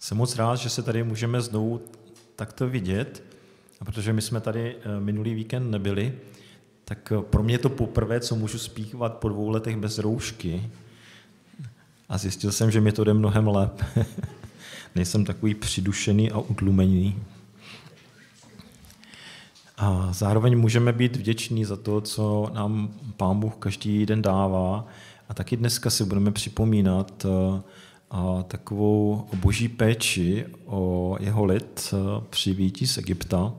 Jsem moc rád, že se tady můžeme znovu takto vidět, a protože my jsme tady eh, minulý víkend nebyli, tak eh, pro mě je to poprvé, co můžu zpívat po dvou letech bez roušky. A zjistil jsem, že mi to jde mnohem lépe. Nejsem takový přidušený a utlumený. A zároveň můžeme být vděční za to, co nám Pán Bůh každý den dává. A taky dneska si budeme připomínat eh, a takovou boží péči o jeho lid eh, při výjití z Egypta.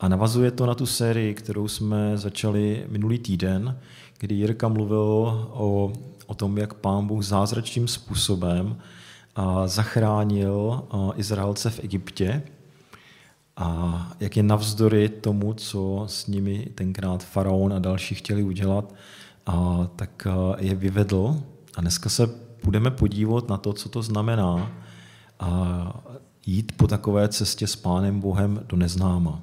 A navazuje to na tu sérii, kterou jsme začali minulý týden, kdy Jirka mluvil o, o tom, jak pán Bůh zázračným způsobem a zachránil Izraelce v Egyptě a jak je navzdory tomu, co s nimi tenkrát faraon a další chtěli udělat, a tak je vyvedl. A dneska se budeme podívat na to, co to znamená a jít po takové cestě s Pánem Bohem do neznáma.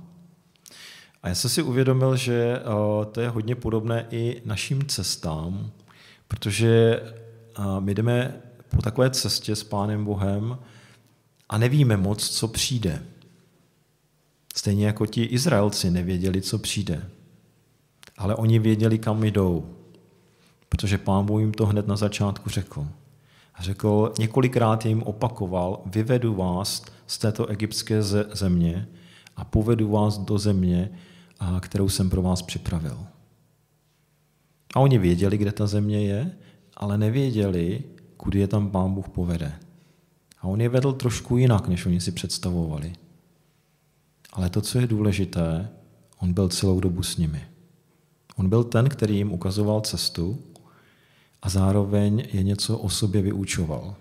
A já jsem si uvědomil, že to je hodně podobné i našim cestám, protože my jdeme po takové cestě s Pánem Bohem a nevíme moc, co přijde. Stejně jako ti Izraelci nevěděli, co přijde. Ale oni věděli, kam jdou, protože Pán Bůh jim to hned na začátku řekl. Řekl, několikrát jim opakoval, vyvedu vás z této egyptské země a povedu vás do země, kterou jsem pro vás připravil. A oni věděli, kde ta země je, ale nevěděli, kudy je tam pán Bůh povede. A on je vedl trošku jinak, než oni si představovali. Ale to, co je důležité, on byl celou dobu s nimi. On byl ten, který jim ukazoval cestu a zároveň je něco o sobě vyučoval.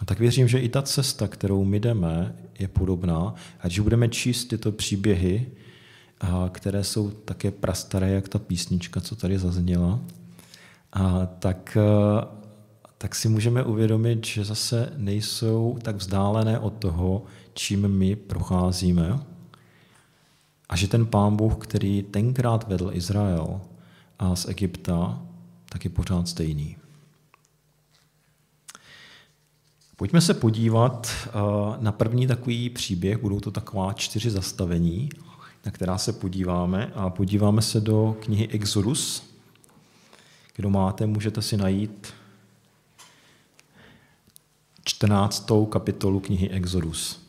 A tak věřím, že i ta cesta, kterou my jdeme, je podobná. A když budeme číst tyto příběhy, které jsou také prastaré, jak ta písnička, co tady zazněla, a tak, tak si můžeme uvědomit, že zase nejsou tak vzdálené od toho, čím my procházíme. A že ten pán Bůh, který tenkrát vedl Izrael a z Egypta, tak je pořád stejný. Pojďme se podívat na první takový příběh, budou to taková čtyři zastavení, na která se podíváme. A podíváme se do knihy Exodus. Kdo máte, můžete si najít 14. kapitolu knihy Exodus.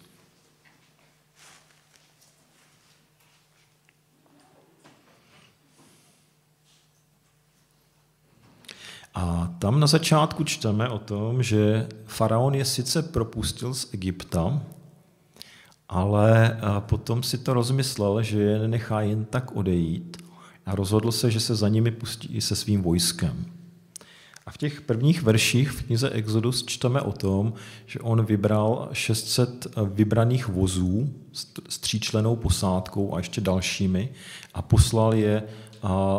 A tam na začátku čteme o tom, že faraon je sice propustil z Egypta, ale potom si to rozmyslel, že je nenechá jen tak odejít a rozhodl se, že se za nimi pustí i se svým vojskem. A v těch prvních verších v knize Exodus čteme o tom, že on vybral 600 vybraných vozů s tříčlenou posádkou a ještě dalšími a poslal je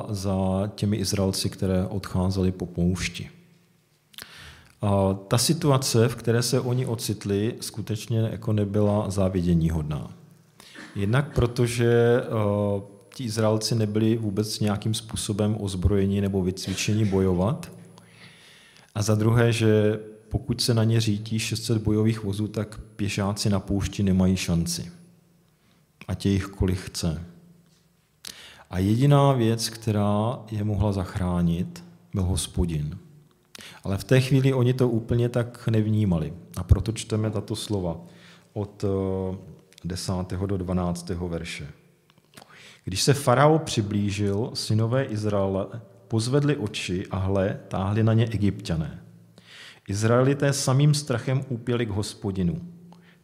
za těmi Izraelci, které odcházeli po poušti. A ta situace, v které se oni ocitli, skutečně jako nebyla závidění hodná. Jednak protože ti Izraelci nebyli vůbec nějakým způsobem ozbrojeni nebo vycvičeni bojovat. A za druhé, že pokud se na ně řítí 600 bojových vozů, tak pěšáci na poušti nemají šanci. A tě jich kolik chce. A jediná věc, která je mohla zachránit, byl hospodin. Ale v té chvíli oni to úplně tak nevnímali. A proto čteme tato slova od 10. Eh, do 12. verše. Když se farao přiblížil, synové Izraele pozvedli oči a hle, táhli na ně egyptiané. Izraelité samým strachem úpěli k hospodinu.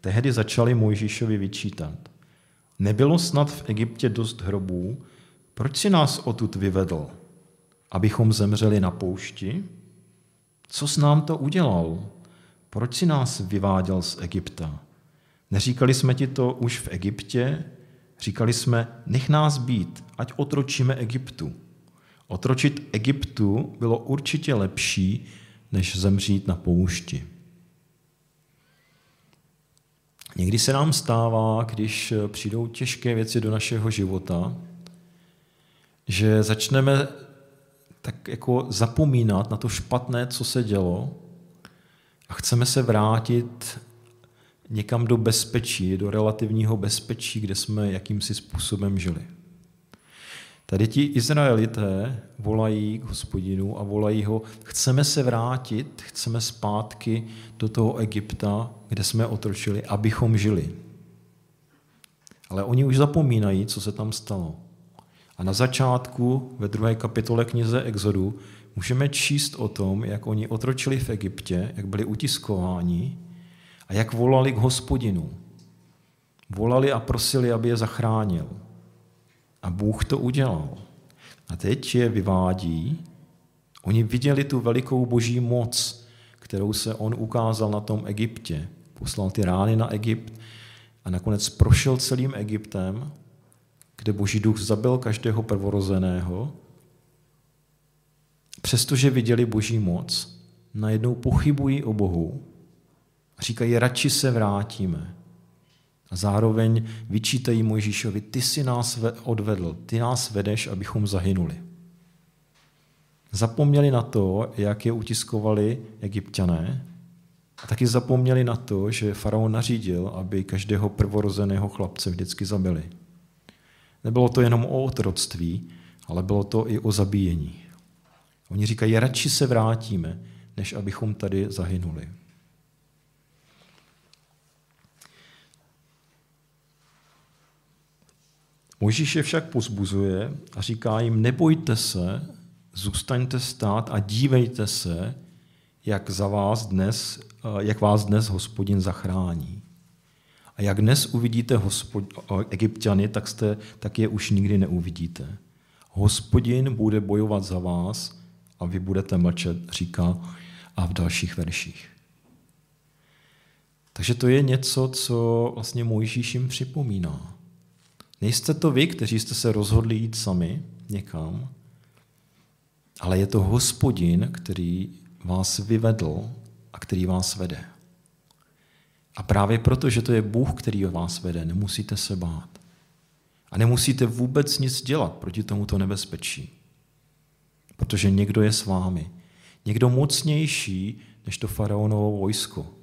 Tehdy začali Mojžíšovi vyčítat. Nebylo snad v Egyptě dost hrobů, proč si nás odtud vyvedl? Abychom zemřeli na poušti? Co s nám to udělal? Proč si nás vyváděl z Egypta? Neříkali jsme ti to už v Egyptě? Říkali jsme, nech nás být, ať otročíme Egyptu. Otročit Egyptu bylo určitě lepší, než zemřít na poušti. Někdy se nám stává, když přijdou těžké věci do našeho života, že začneme tak jako zapomínat na to špatné, co se dělo a chceme se vrátit někam do bezpečí, do relativního bezpečí, kde jsme jakýmsi způsobem žili. Tady ti Izraelité volají k hospodinu a volají ho, chceme se vrátit, chceme zpátky do toho Egypta, kde jsme otročili, abychom žili. Ale oni už zapomínají, co se tam stalo. A na začátku, ve druhé kapitole knize Exodu, můžeme číst o tom, jak oni otročili v Egyptě, jak byli utiskováni a jak volali k hospodinu. Volali a prosili, aby je zachránil. A Bůh to udělal. A teď je vyvádí. Oni viděli tu velikou boží moc, kterou se on ukázal na tom Egyptě. Poslal ty rány na Egypt a nakonec prošel celým Egyptem, kde boží duch zabil každého prvorozeného. Přestože viděli boží moc, najednou pochybují o Bohu a říkají, radši se vrátíme. A zároveň vyčítají Mojžíšovi, ty si nás odvedl, ty nás vedeš, abychom zahynuli. Zapomněli na to, jak je utiskovali egyptiané, a taky zapomněli na to, že faraon nařídil, aby každého prvorozeného chlapce vždycky zabili. Nebylo to jenom o otroctví, ale bylo to i o zabíjení. Oni říkají, radši se vrátíme, než abychom tady zahynuli. Mojžíš je však pozbuzuje a říká jim, nebojte se, zůstaňte stát a dívejte se, jak, za vás dnes, jak vás dnes hospodin zachrání. A jak dnes uvidíte hospod, egyptiany, tak, jste, tak je už nikdy neuvidíte. Hospodin bude bojovat za vás a vy budete mlčet, říká a v dalších verších. Takže to je něco, co vlastně Mojžíš jim připomíná. Nejste to vy, kteří jste se rozhodli jít sami někam, ale je to hospodin, který vás vyvedl a který vás vede. A právě proto, že to je Bůh, který vás vede, nemusíte se bát. A nemusíte vůbec nic dělat proti tomuto nebezpečí. Protože někdo je s vámi. Někdo mocnější než to faraonovo vojsko.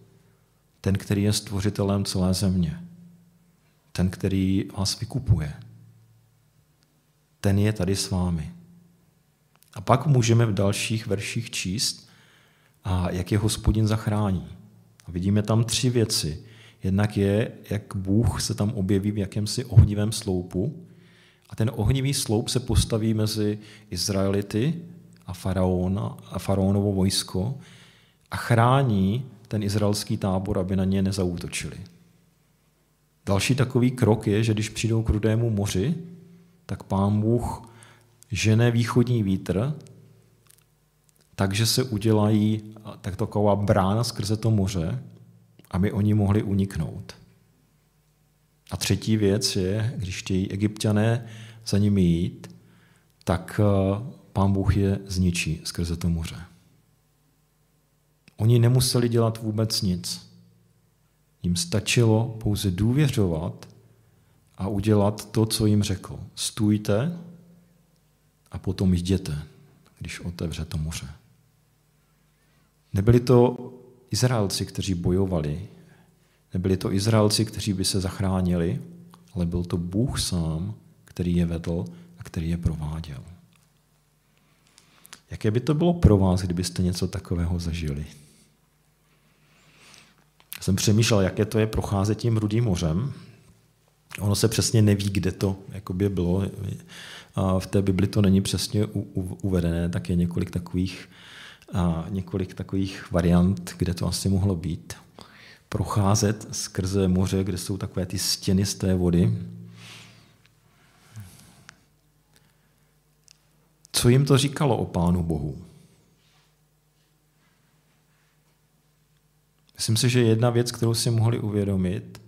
Ten, který je stvořitelem celé země ten, který vás vykupuje. Ten je tady s vámi. A pak můžeme v dalších verších číst, a jak je hospodin zachrání. A vidíme tam tři věci. Jednak je, jak Bůh se tam objeví v jakémsi ohnivém sloupu. A ten ohnivý sloup se postaví mezi Izraelity a, faraona, a faraonovo vojsko a chrání ten izraelský tábor, aby na ně nezautočili. Další takový krok je, že když přijdou k rudému moři, tak pán Bůh žene východní vítr, takže se udělají tak taková brána skrze to moře, aby oni mohli uniknout. A třetí věc je, když chtějí egyptiané za nimi jít, tak eh, pán Bůh je zničí skrze to moře. Oni nemuseli dělat vůbec nic. Jim stačilo pouze důvěřovat a udělat to, co jim řekl. Stůjte a potom jděte, když otevře to moře. Nebyli to Izraelci, kteří bojovali, nebyli to Izraelci, kteří by se zachránili, ale byl to Bůh sám, který je vedl a který je prováděl. Jaké by to bylo pro vás, kdybyste něco takového zažili? jsem přemýšlel, jaké to je procházet tím Rudým mořem. Ono se přesně neví, kde to jakoby bylo. A v té Bibli to není přesně uvedené, tak je několik takových, a několik takových variant, kde to asi mohlo být. Procházet skrze moře, kde jsou takové ty stěny z té vody. Co jim to říkalo o Pánu Bohu? Myslím si, že jedna věc, kterou si mohli uvědomit,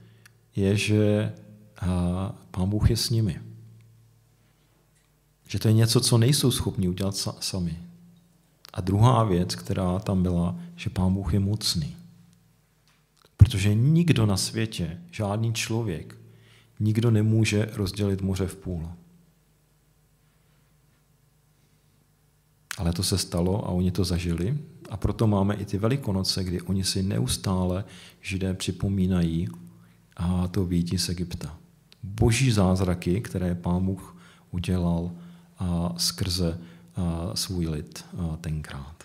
je, že Pán Bůh je s nimi. Že to je něco, co nejsou schopni udělat sami. A druhá věc, která tam byla, že Pán Bůh je mocný. Protože nikdo na světě, žádný člověk, nikdo nemůže rozdělit moře v půl. Ale to se stalo a oni to zažili. A proto máme i ty velikonoce, kdy oni si neustále židé připomínají a to výjití z Egypta. Boží zázraky, které pán Bůh udělal a skrze svůj lid tenkrát.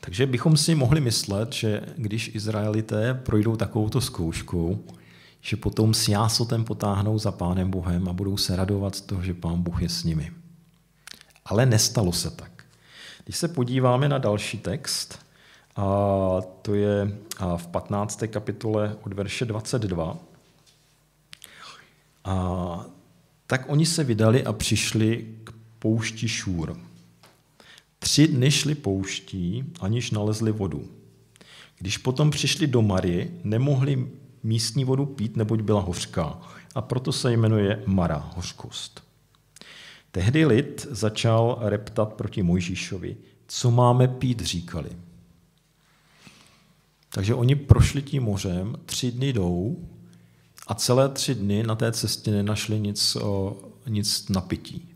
Takže bychom si mohli myslet, že když Izraelité projdou takovouto zkouškou, že potom s jásotem potáhnou za Pánem Bohem a budou se radovat z toho, že Pán Bůh je s nimi. Ale nestalo se tak. Když se podíváme na další text, a to je v 15. kapitole od verše 22, a tak oni se vydali a přišli k poušti Šůr. Tři dny šli pouští, aniž nalezli vodu. Když potom přišli do Mary, nemohli místní vodu pít, neboť byla hořká. A proto se jmenuje Mara, hořkost. Tehdy lid začal reptat proti Mojžíšovi. Co máme pít, říkali. Takže oni prošli tím mořem, tři dny jdou a celé tři dny na té cestě nenašli nic, nic na pití.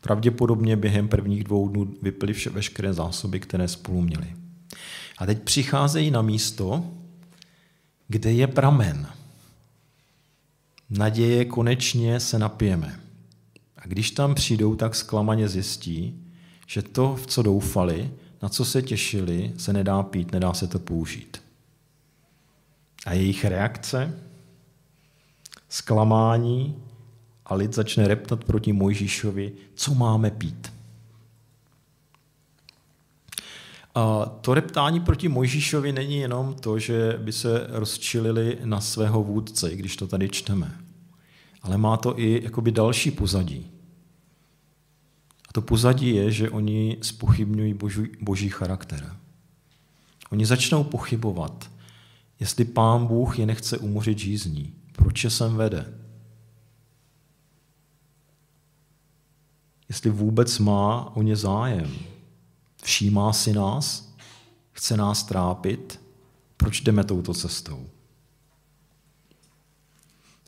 Pravděpodobně během prvních dvou dnů vypili vše, veškeré zásoby, které spolu měli. A teď přicházejí na místo, kde je pramen. Naděje konečně se napijeme. A když tam přijdou, tak zklamaně zjistí, že to, v co doufali, na co se těšili, se nedá pít, nedá se to použít. A jejich reakce? Zklamání a lid začne reptat proti Mojžíšovi, co máme pít. A to reptání proti Mojžíšovi není jenom to, že by se rozčilili na svého vůdce, když to tady čteme. Ale má to i jakoby další pozadí. A to pozadí je, že oni spochybňují boží, boží charakter. Oni začnou pochybovat, jestli pán Bůh je nechce umořit žízní. Proč je sem vede? Jestli vůbec má o ně zájem. Všímá si nás? Chce nás trápit? Proč jdeme touto cestou?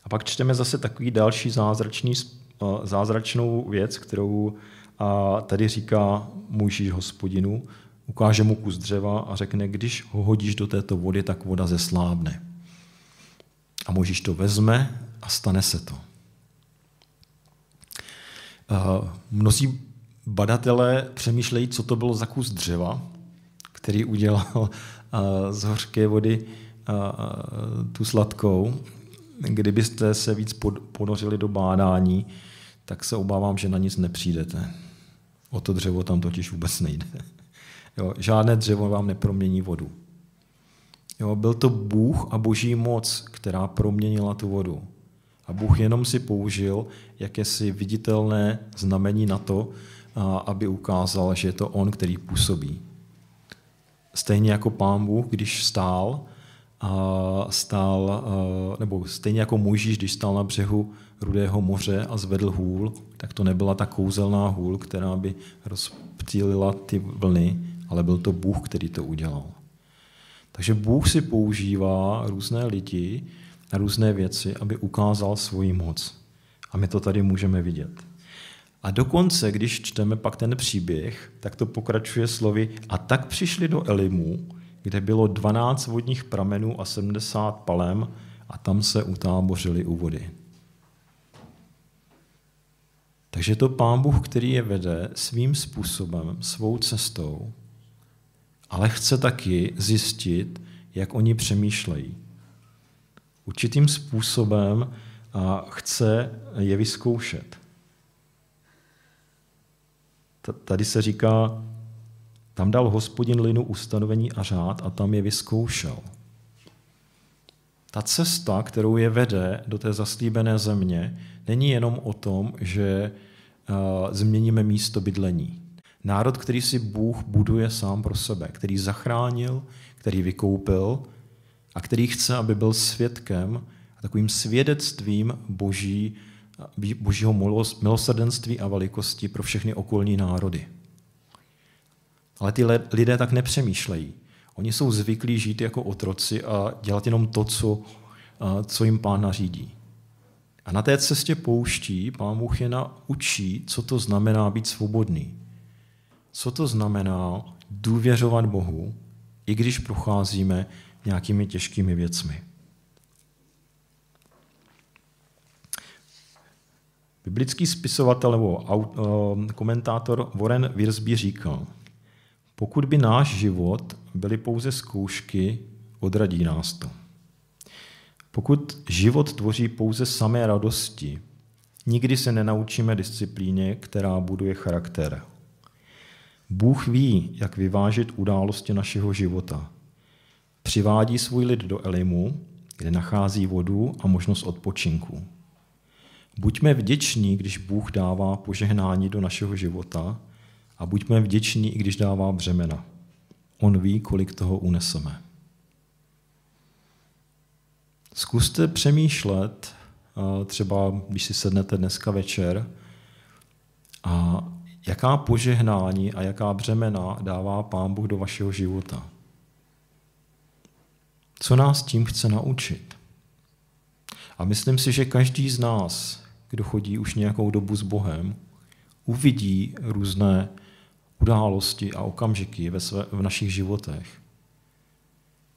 A pak čteme zase takový další zázračný, eh, zázračnou věc, kterou tady říká Mojžíš hospodinu, ukáže mu kus dřeva a řekne, když ho hodíš do této vody, tak voda zeslábne. A Mojžíš to vezme a stane se to. Eh, mnozí badatelé přemýšlejí, co to bylo za kus dřeva, který udělal eh, z hořké vody eh, tu sladkou. Kdybyste se víc ponořili do bádání, tak se obávám, že na nic nepřijdete. O to dřevo tam totiž vůbec nejde. Jo, žádné dřevo vám nepromění vodu. Jo, byl to Bůh a boží moc, která proměnila tu vodu. A Bůh jenom si použil jakési viditelné znamení na to, aby ukázal, že je to on, který působí. Stejně jako pán Bůh, když stál, stál, nebo stejně jako Mojžíš, když stál na břehu Rudého moře a zvedl hůl, tak to nebyla ta kouzelná hůl, která by rozptýlila ty vlny, ale byl to Bůh, který to udělal. Takže Bůh si používá různé lidi na různé věci, aby ukázal svoji moc. A my to tady můžeme vidět. A dokonce, když čteme pak ten příběh, tak to pokračuje slovy a tak přišli do Elimu, kde bylo 12 vodních pramenů a 70 palem a tam se utábořili u vody. Takže to pán Bůh, který je vede svým způsobem, svou cestou, ale chce taky zjistit, jak oni přemýšlejí. Určitým způsobem chce je vyzkoušet. Tady se říká, tam dal hospodin linu ustanovení a řád a tam je vyzkoušel. Ta cesta, kterou je vede do té zaslíbené země, není jenom o tom, že změníme místo bydlení. Národ, který si Bůh buduje sám pro sebe, který zachránil, který vykoupil a který chce, aby byl svědkem a takovým svědectvím boží, božího milosrdenství a velikosti pro všechny okolní národy. Ale ty lidé tak nepřemýšlejí. Oni jsou zvyklí žít jako otroci a dělat jenom to, co, co jim pán nařídí. A na té cestě pouští pán Bůh je naučí, co to znamená být svobodný. Co to znamená důvěřovat Bohu, i když procházíme nějakými těžkými věcmi. Biblický spisovatel nebo eh, komentátor Warren Wiersbe říkal, pokud by náš život byly pouze zkoušky, odradí nás to. Pokud život tvoří pouze samé radosti, nikdy se nenaučíme disciplíně, která buduje charakter. Bůh ví, jak vyvážit události našeho života. Přivádí svůj lid do Elimu, kde nachází vodu a možnost odpočinku. Buďme vděční, když Bůh dává požehnání do našeho života a buďme vděční, i když dává břemena. On ví, kolik toho uneseme. Zkuste přemýšlet, třeba když si sednete dneska večer, a jaká požehnání a jaká břemena dává Pán Bůh do vašeho života. Co nás tím chce naučit? A myslím si, že každý z nás, kdo chodí už nějakou dobu s Bohem, uvidí různé události a okamžiky ve, své, v našich životech,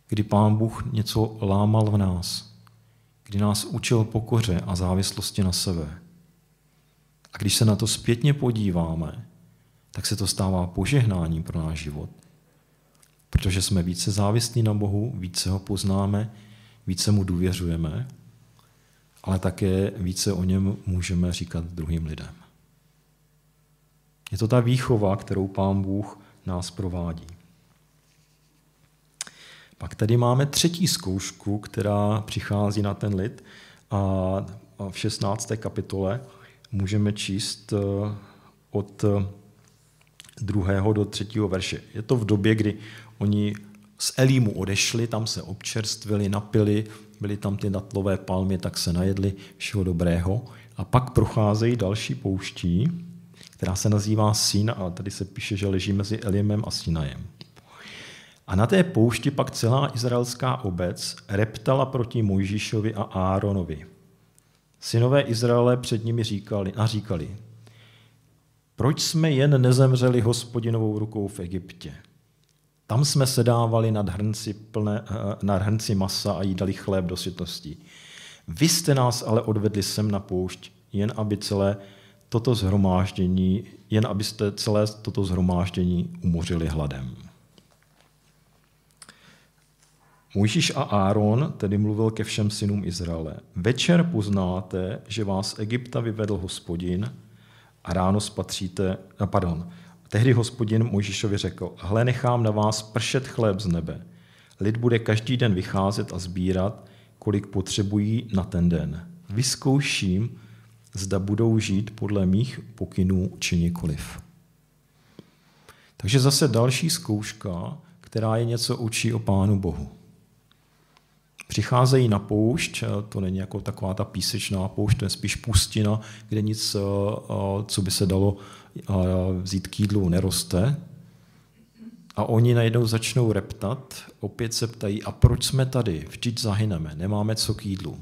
kdy Pán Bůh něco lámal v nás, kdy nás učil pokoře a závislosti na sebe. A když se na to zpětně podíváme, tak se to stává požehnáním pro náš život. Protože jsme více závislí na Bohu, více ho poznáme, více mu důvěřujeme, ale také více o něm můžeme říkat druhým lidem. Je to ta výchova, kterou Pán Bůh nás provádí. Pak tady máme třetí zkoušku, která přichází na ten lid a v 16. kapitole můžeme číst eh, od eh, druhého do třetího verše. Je to v době, kdy oni z Elímu odešli, tam se občerstvili, napili, byly tam ty natlové palmy, tak se najedli všeho dobrého. A pak procházejí další pouští, která se nazývá Sín a tady se píše, že leží mezi Elimem a Sinajem. A na té poušti pak celá izraelská obec reptala proti Mojžíšovi a Áronovi. Synové Izraele před nimi říkali, a říkali, proč jsme jen nezemřeli hospodinovou rukou v Egyptě? Tam jsme sedávali nad hrnci, plné, eh, nad hrnci masa a jídali chléb do sytosti. Vy jste nás ale odvedli sem na poušť, jen aby celé toto zhromáždění, jen abyste celé toto zhromáždění umořili hladem. Mojžíš a Áron tedy mluvil ke všem synům Izraele. Večer poznáte, že vás Egypta vyvedl hospodin a ráno spatříte, pardon, tehdy hospodin Mojžíšovi řekl, hle nechám na vás pršet chléb z nebe. Lid bude každý den vycházet a sbírat, kolik potřebují na ten den. Vyzkouším, zda budou žít podle mých pokynů či nikoliv. Takže zase další zkouška, která je něco učí o Pánu Bohu. Přicházejí na poušť, to není jako taková ta písečná poušť, to je spíš pustina, kde nic, eh, eh, co by se dalo eh, vzít k jídlu, neroste. A oni najednou začnou reptat, opět se ptají, a proč jsme tady? Vždyť zahyneme, nemáme co k jídlu.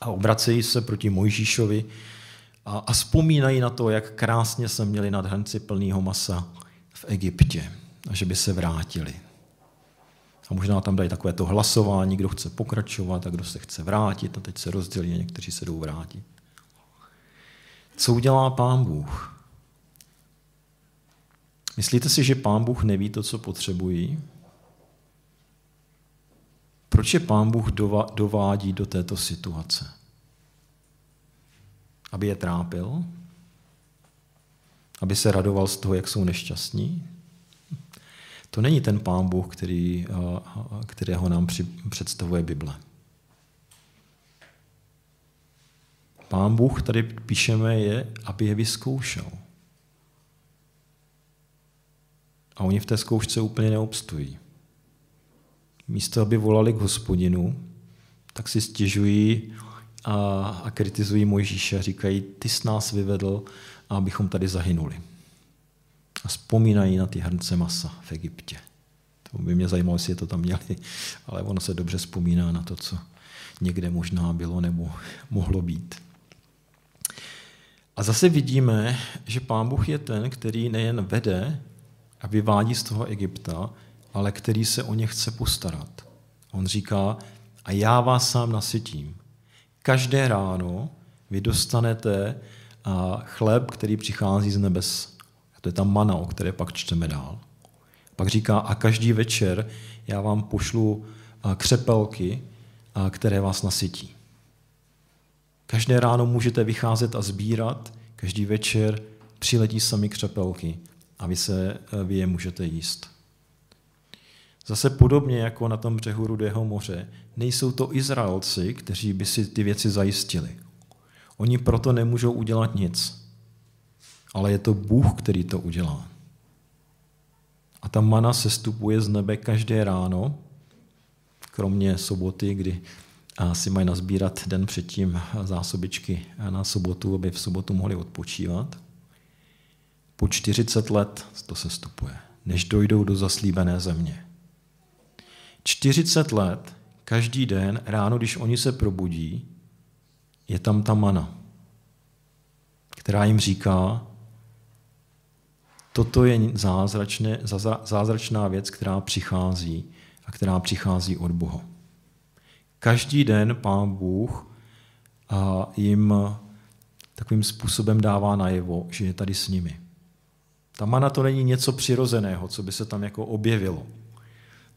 A obracejí se proti Mojžíšovi a, a vzpomínají na to, jak krásně se měli nad hrnci plného masa v Egyptě a že by se vrátili. A možná tam dají takové to hlasování, kdo chce pokračovat a kdo se chce vrátit a teď se rozdělí a někteří se jdou vrátit. Co udělá pán Bůh? Myslíte si, že pán Bůh neví to, co potřebují? Proč je pán Bůh dovádí do této situace? Aby je trápil? Aby se radoval z toho, jak jsou nešťastní? To není ten pán Bůh, který, kterého nám představuje Bible. Pán Bůh, tady píšeme, je, aby je vyzkoušel. A oni v té zkoušce úplně neobstojí. Místo, aby volali k hospodinu, tak si stěžují a, a kritizují Mojžíše a říkají, ty jsi nás vyvedl, abychom tady zahynuli a vzpomínají na ty hrnce masa v Egyptě. To by mě zajímalo, jestli je to tam měli, ale ono se dobře vzpomíná na to, co, někde možná bylo nebo mohlo být. A zase vidíme, že Pán Bůh je ten, který nejen vede a vyvádí z toho Egypta, ale který se o ně chce postarat. On říká, a já vás sám nasytím. Každé ráno vy dostanete chléb, který přichází z nebes. To je ta mana, o které pak čteme dál. Pak říká, a každý večer já vám pošlu křepelky, které vás nasytí. Každé ráno můžete vycházet a sbírat, každý večer přiletí sami křepelky a vy, se, vy je můžete jíst. Zase podobně jako na tom břehu Rudého moře, nejsou to Izraelci, kteří by si ty věci zajistili. Oni proto nemůžou udělat nic. Ale je to Bůh, který to udělá. A ta mana se stupuje z nebe každé ráno, kromě soboty, kdy si mají nazbírat den předtím zásobičky na sobotu, aby v sobotu mohli odpočívat. Po 40 let to se stupuje, než dojdou do zaslíbené země. 40 let, každý den, ráno, když oni se probudí, je tam ta mana, která jim říká, toto je zázračné, zázračná věc, která přichází a která přichází od Boha. Každý den Pán Bůh a jim takovým způsobem dává najevo, že je tady s nimi. Ta mana to není něco přirozeného, co by se tam jako objevilo.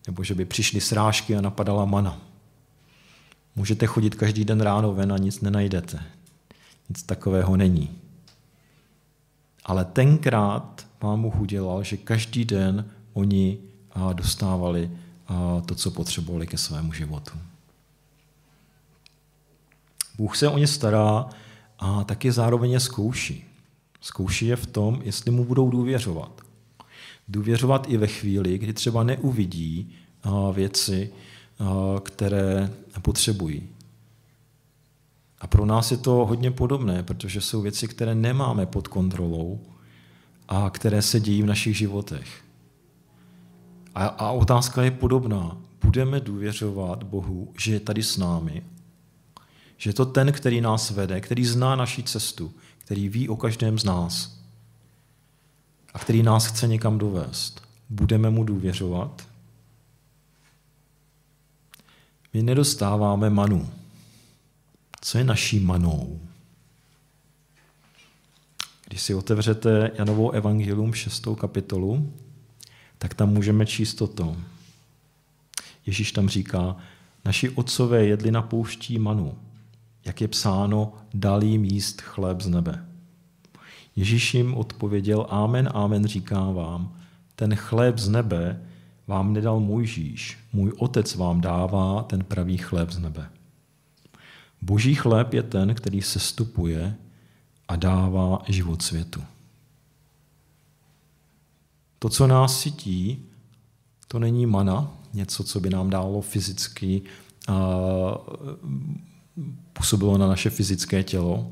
Nebo že by přišly srážky a napadala mana. Můžete chodit každý den ráno ven a nic nenajdete. Nic takového není. Ale tenkrát pán Bůh udělal, že každý den oni dostávali to, co potřebovali ke svému životu. Bůh se o ně stará a taky zároveň je zkouší. Zkouší je v tom, jestli mu budou důvěřovat. Důvěřovat i ve chvíli, kdy třeba neuvidí věci, které potřebují. A pro nás je to hodně podobné, protože jsou věci, které nemáme pod kontrolou a které se dějí v našich životech. A, a otázka je podobná. Budeme důvěřovat Bohu, že je tady s námi, že je to ten, který nás vede, který zná naši cestu, který ví o každém z nás a který nás chce někam dovést. Budeme mu důvěřovat? My nedostáváme manu. Co je naší manou? Když si otevřete Janovou evangelium 6. kapitolu, tak tam můžeme číst toto. Ježíš tam říká, naši otcové jedli na pouští manu, jak je psáno, dal jim jíst chléb z nebe. Ježíš jim odpověděl, Amen, Amen, říkám vám, ten chléb z nebe vám nedal můj žíž, můj otec vám dává ten pravý chléb z nebe. Boží chléb je ten, který se stupuje a dává život světu. To, co nás sytí, to není mana, něco, co by nám dalo fyzicky, působilo na naše fyzické tělo,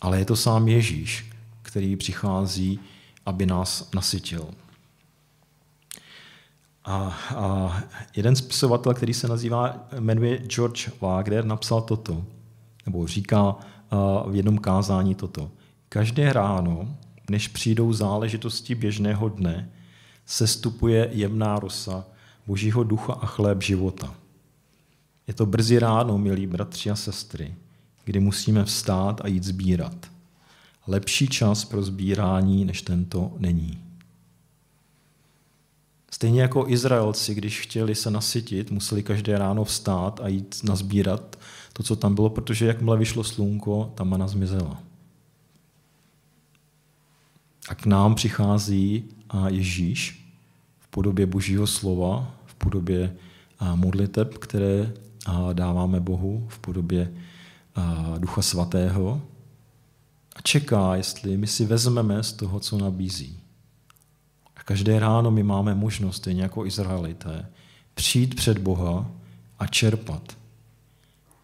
ale je to sám Ježíš, který přichází, aby nás nasytil. A, a jeden spisovatel, který se nazývá, jmenuje George Wagner, napsal toto, nebo říká v jednom kázání toto. Každé ráno, než přijdou záležitosti běžného dne, sestupuje jemná rosa Božího ducha a chléb života. Je to brzy ráno, milí bratři a sestry, kdy musíme vstát a jít sbírat. Lepší čas pro sbírání než tento není. Stejně jako Izraelci, když chtěli se nasytit, museli každé ráno vstát a jít nazbírat to, co tam bylo, protože jakmile vyšlo slunko, ta mana zmizela. A k nám přichází Ježíš v podobě Božího slova, v podobě modliteb, které dáváme Bohu, v podobě Ducha Svatého a čeká, jestli my si vezmeme z toho, co nabízí. A každé ráno my máme možnost, stejně jako Izraelité, přijít před Boha a čerpat.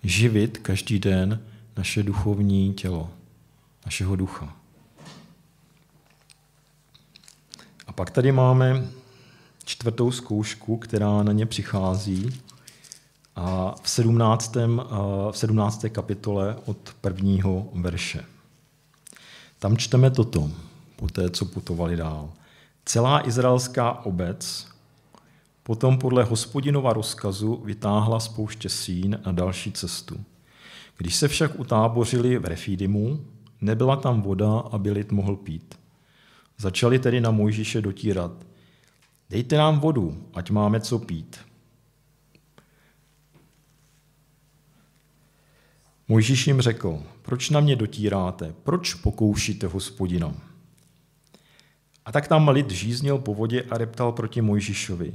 Živit každý den naše duchovní tělo, našeho ducha. A pak tady máme čtvrtou zkoušku, která na ně přichází. a v 17. v 17. kapitole od prvního verše. Tam čteme toto, po té, co putovali dál. Celá izraelská obec potom podle hospodinova rozkazu vytáhla z pouště Sín na další cestu. Když se však utábořili v Refidimu, nebyla tam voda, aby lid mohl pít. Začali tedy na Mojžíše dotírat. Dejte nám vodu, ať máme co pít. Mojžíš jim řekl, proč na mě dotíráte, proč pokoušíte hospodina? A tak tam lid žíznil po vodě a reptal proti Mojžíšovi.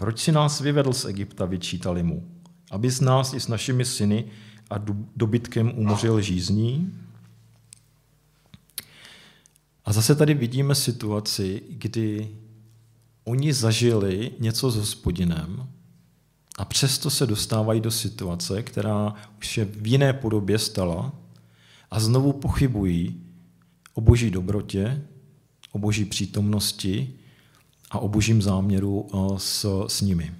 Proč si nás vyvedl z Egypta, vyčítali mu, aby z nás i s našimi syny a dobytkem umořil žízní? A zase tady vidíme situaci, kdy oni zažili něco s hospodinem a přesto se dostávají do situace, která už je v jiné podobě stala a znovu pochybují o boží dobrotě, o boží přítomnosti a o božím záměru eh, s, s nimi.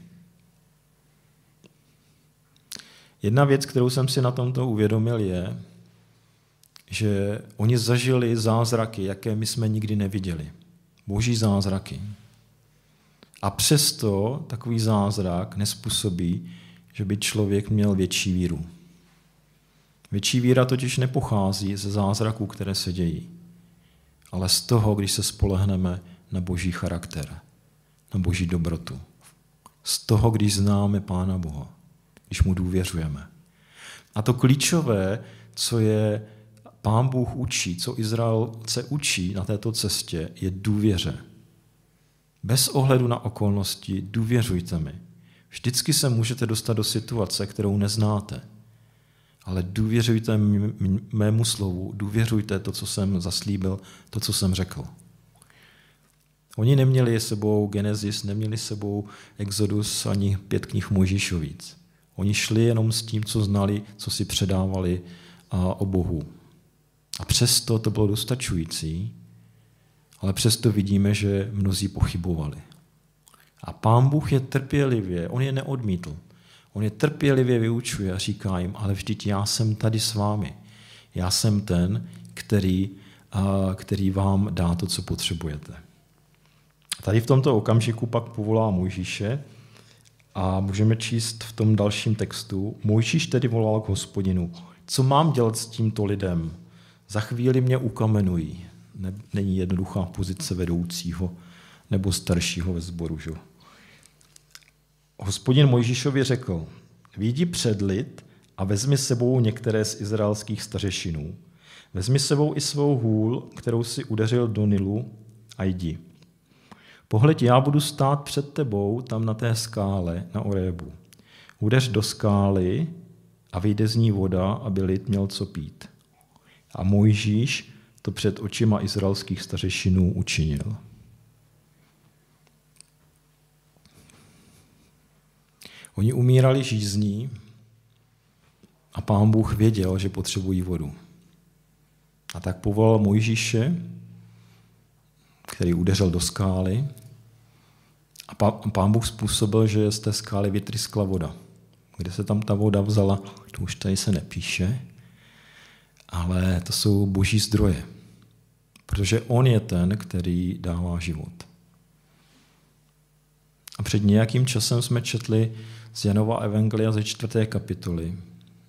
Jedna věc, kterou jsem si na tomto uvědomil, je, že oni zažili zázraky, jaké my jsme nikdy neviděli. Boží zázraky. A přesto takový zázrak nespůsobí, že by člověk měl větší víru. Větší víra totiž nepochází ze zázraků, které se dějí, ale z toho, když se spolehneme na boží charakter, na boží dobrotu. Z toho, když známe Pána Boha, když mu důvěřujeme. A to klíčové, co je Pán Bůh učí, co Izraelce učí na této cestě, je důvěře. Bez ohledu na okolnosti důvěřujte mi. Vždycky se můžete dostat do situace, kterou neznáte. Ale důvěřujte mému slovu, důvěřujte to, co jsem zaslíbil, to, co jsem řekl. Oni neměli sebou Genesis, neměli sebou Exodus ani pět knih Mojžíšovíc. Oni šli jenom s tím, co znali, co si předávali o Bohu. A přesto to bylo dostačující, ale přesto vidíme, že mnozí pochybovali. A pán Bůh je trpělivě, on je neodmítl. On je trpělivě vyučuje a říká jim, ale vždyť já jsem tady s vámi. Já jsem ten, který, který vám dá to, co potřebujete. Tady v tomto okamžiku pak povolá Mojžíše a můžeme číst v tom dalším textu. Mojžíš tedy volal k hospodinu. Co mám dělat s tímto lidem? Za chvíli mě ukamenují. Není jednoduchá pozice vedoucího nebo staršího ve sboru. Že? Hospodin Mojžíšovi řekl, výjdi před lid a vezmi sebou některé z izraelských stařešinů. Vezmi sebou i svou hůl, kterou si udeřil do Nilu a jdi. Pohleď, já budu stát před tebou tam na té skále na Orébu. Udeř do skály a vyjde z ní voda, aby lid měl co pít. A Mojžíš to před očima izraelských stařešinů učinil. Oni umírali žízní a pán Bůh věděl, že potřebují vodu. A tak povolal Mojžíše, který udeřil do skály a pán Bůh způsobil, že z té skály vytryskla voda. Kde se tam ta voda vzala, to už tady se nepíše, ale to jsou boží zdroje. Protože on je ten, který dává život. A před nějakým časem jsme četli z Janova Evangelia ze čtvrté kapitoly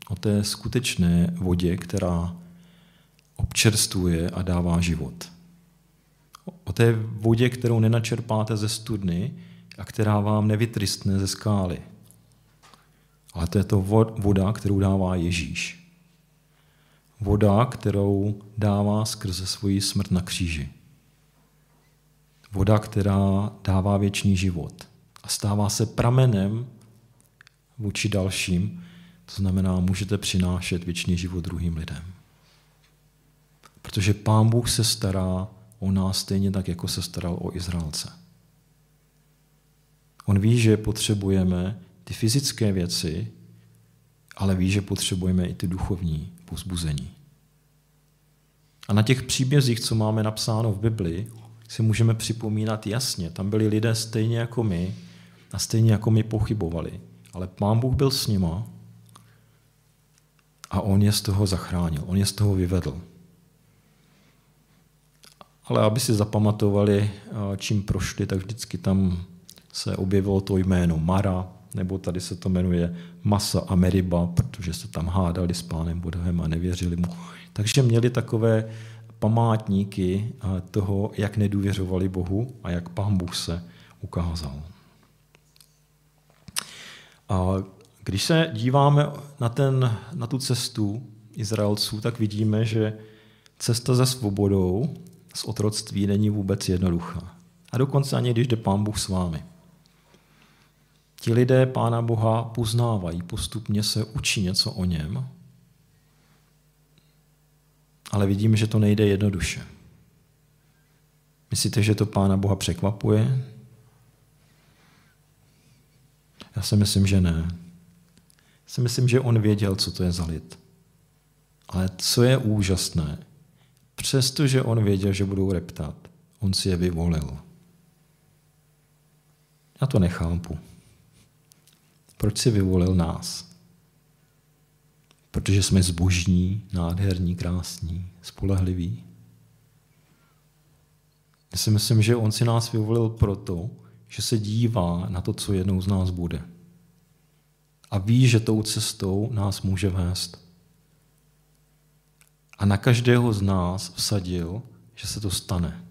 o té skutečné vodě, která občerstvuje a dává život. O té vodě, kterou nenačerpáte ze studny a která vám nevytristne ze skály. Ale to je to voda, kterou dává Ježíš. Voda, kterou dává skrze svoji smrt na kříži. Voda, která dává věčný život a stává se pramenem vůči dalším, to znamená, můžete přinášet věčný život druhým lidem. Protože Pán Bůh se stará o nás stejně tak, jako se staral o Izraelce. On ví, že potřebujeme ty fyzické věci, ale ví, že potřebujeme i ty duchovní pozbuzení. A na těch příbězích, co máme napsáno v Biblii, si můžeme připomínat jasně. Tam byli lidé stejně jako my a stejně jako my pochybovali. ale pán Bůh byl s nima a on je z toho zachránil, on je z toho vyvedl. Ale aby si zapamatovali, čím prošli, tak vždycky tam se objevilo to jméno Mara, nebo tady se to jmenuje Masa a Meriba, protože se tam hádali s pánem Budhem a nevěřili mu. Takže měli takové památníky toho, jak nedůvěřovali Bohu a jak pán Bůh se ukázal. A když se díváme na, ten, na tu cestu Izraelců, tak vidíme, že cesta za svobodou z otroctví není vůbec jednoduchá. A dokonce ani když jde Pán Bůh s vámi. Ti lidé Pána Boha poznávají, postupně se učí něco o něm, ale vidíme, že to nejde jednoduše. Myslíte, že to Pána Boha překvapuje? Já si myslím, že ne. Já si myslím, že on věděl, co to je za lid. Ale co je úžasné, přestože on věděl, že budou reptat, on si je vyvolil. Já to nechápu. Proč si vyvolil nás? Protože jsme zbožní, nádherní, krásní, spolehliví. Já si myslím, že on si nás vyvolil proto, že se dívá na to, co jednou z nás bude. A ví, že tou cestou nás může vést. A na každého z nás vsadil, že se to stane.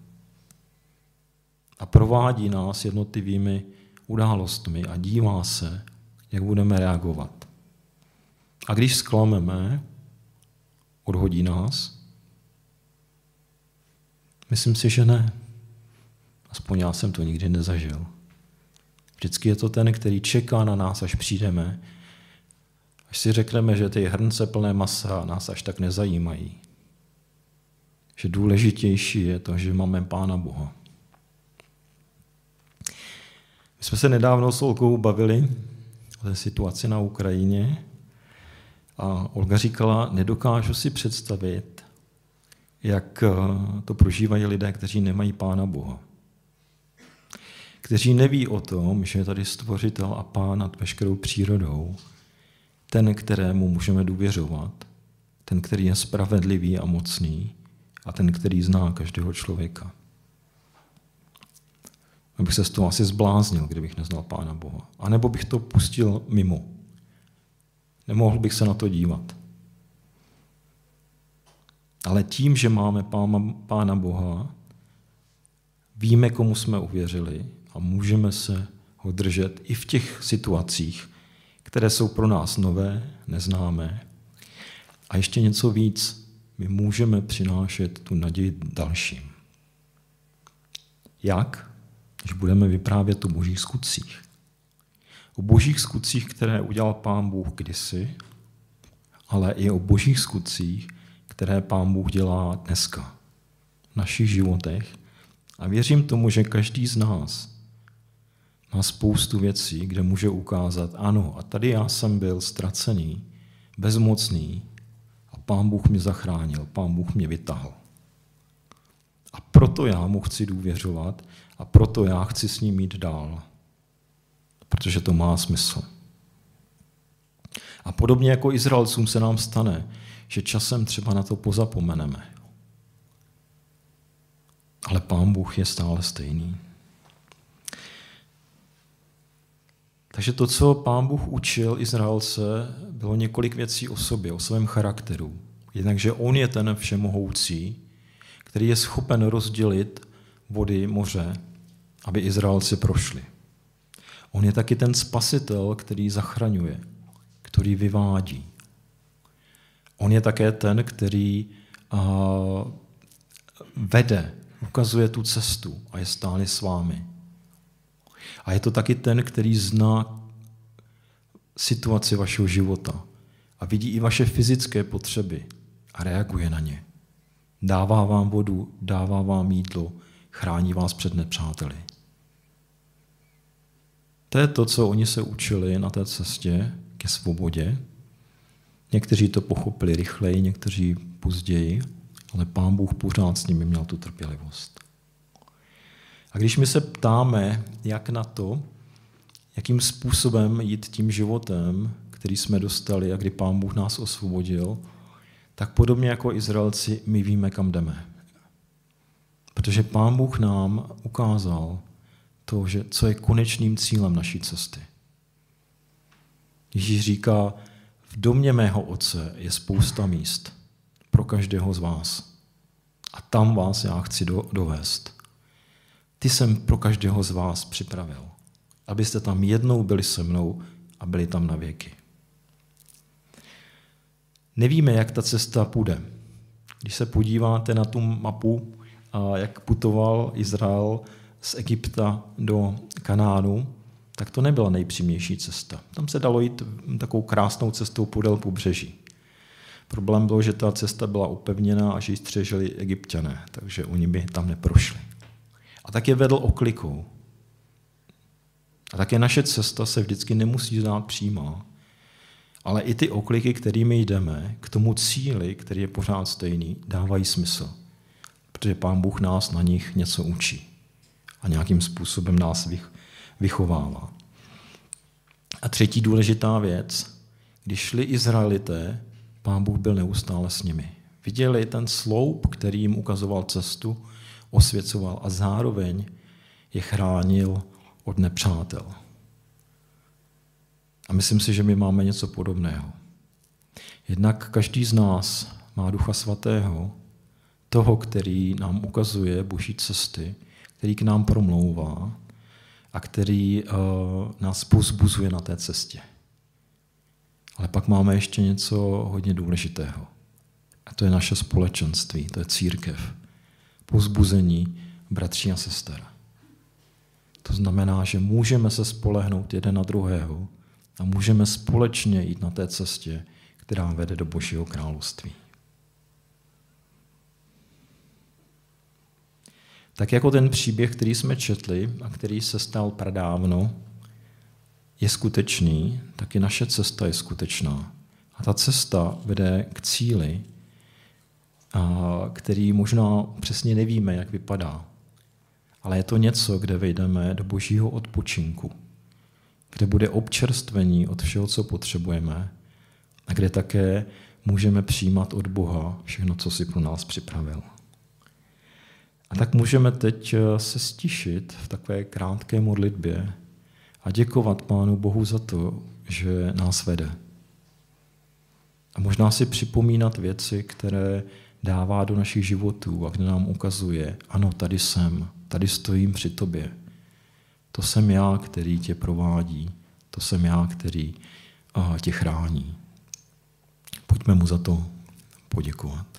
A provádí nás jednotlivými událostmi a dívá se, jak budeme reagovat. A když sklameme, odhodí nás? Myslím si, že ne. Aspoň já jsem to nikdy nezažil. Vždycky je to ten, který čeká na nás, až přijdeme, až si řekneme, že ty hrnce plné masa nás až tak nezajímají. Že důležitější je to, že máme Pána Boha. My jsme se nedávno s Olkou bavili té situaci na Ukrajině a Olga říkala, nedokážu si představit, jak to prožívají lidé, kteří nemají Pána Boha kteří neví o tom, že je tady stvořitel a pán nad veškerou přírodou, ten, kterému můžeme důvěřovat, ten, který je spravedlivý a mocný a ten, který zná každého člověka. Abych se z toho asi zbláznil, kdybych neznal Pána Boha. A nebo bych to pustil mimo. Nemohl bych se na to dívat. Ale tím, že máme Pána, Pána Boha, víme, komu jsme uvěřili a můžeme se ho držet i v těch situacích, které jsou pro nás nové, neznámé. A ještě něco víc, my můžeme přinášet tu naději dalším. Jak? Když budeme vyprávět o božích skutcích. O božích skutcích, které udělal Pán Bůh kdysi, ale i o božích skutcích, které Pán Bůh dělá dneska v našich životech. A věřím tomu, že každý z nás má spoustu věcí, kde může ukázat, ano, a tady já jsem byl ztracený, bezmocný a pán Bůh mě zachránil, pán Bůh mě vytahl. A proto já mu chci důvěřovat a proto já chci s ním jít dál. Protože to má smysl. A podobně jako Izraelcům se nám stane, že časem třeba na to pozapomeneme. Ale pán Bůh je stále stejný. Takže to, co pán Bůh učil Izraelce, bylo několik věcí o sobě, o svém charakteru. Jednak, že on je ten všemohoucí, který je schopen rozdělit vody moře, aby Izraelci prošli. On je taky ten spasitel, který zachraňuje, který vyvádí. On je také ten, který vede, ukazuje tu cestu a je stále s vámi. A je to taky ten, který zná situaci vašeho života a vidí i vaše fyzické potřeby a reaguje na ně. Dává vám vodu, dává vám jídlo, chrání vás před nepřáteli. To je to, co oni se učili na té cestě ke svobodě. Někteří to pochopili rychleji, někteří později, ale pán Bůh pořád s nimi měl tu trpělivost. A když my se ptáme, jak na to, jakým způsobem jít tím životem, který jsme dostali a kdy Pán Bůh nás osvobodil, tak podobně jako Izraelci my víme, kam jdeme. Protože Pán Bůh nám ukázal to, že co je konečným cílem naší cesty. Ježíš říká, v domě mého otce je spousta míst pro každého z vás. A tam vás já chci do, dovést. Ty jsem pro každého z vás připravil, abyste tam jednou byli se mnou a byli tam na věky. Nevíme, jak ta cesta půjde. Když se podíváte na tu mapu, jak putoval Izrael z Egypta do Kanánu, tak to nebyla nejpřímější cesta. Tam se dalo jít takovou krásnou cestou podél pobřeží. Problém byl, že ta cesta byla upevněná a že ji střežili egyptiané, takže oni by tam neprošli. A tak je vedl oklikou. A také naše cesta se vždycky nemusí zdát přímá, ale i ty okliky, kterými jdeme, k tomu cíli, který je pořád stejný, dávají smysl. Protože Pán Bůh nás na nich něco učí a nějakým způsobem nás vychovává. A třetí důležitá věc, když šli Izraelité, Pán Bůh byl neustále s nimi. Viděli ten sloup, který jim ukazoval cestu, osvěcoval a zároveň je chránil od nepřátel. A myslím si, že my máme něco podobného. Jednak každý z nás má Ducha Svatého, toho, který nám ukazuje boží cesty, který k nám promlouvá a který uh, nás pozbuzuje na té cestě. Ale pak máme ještě něco hodně důležitého. A to je naše společenství, to je církev. Pozbuzení bratří a sester. To znamená, že můžeme se spolehnout jeden na druhého a můžeme společně jít na té cestě, která vede do Božího království. Tak jako ten příběh, který jsme četli a který se stal pradávno, je skutečný, tak i naše cesta je skutečná. A ta cesta vede k cíli, který možná přesně nevíme, jak vypadá. Ale je to něco, kde vejdeme do božího odpočinku, kde bude občerstvení od všeho, co potřebujeme a kde také můžeme přijímat od Boha všechno, co si pro nás připravil. A tak můžeme teď eh, se stišit v takové krátké modlitbě a děkovat Pánu Bohu za to, že nás vede. A možná si připomínat věci, které dává do našich životů a kde nám ukazuje, ano, tady jsem, tady stojím při tobě. To jsem já, který tě provádí, to jsem já, který tě chrání. Pojďme mu za to poděkovat.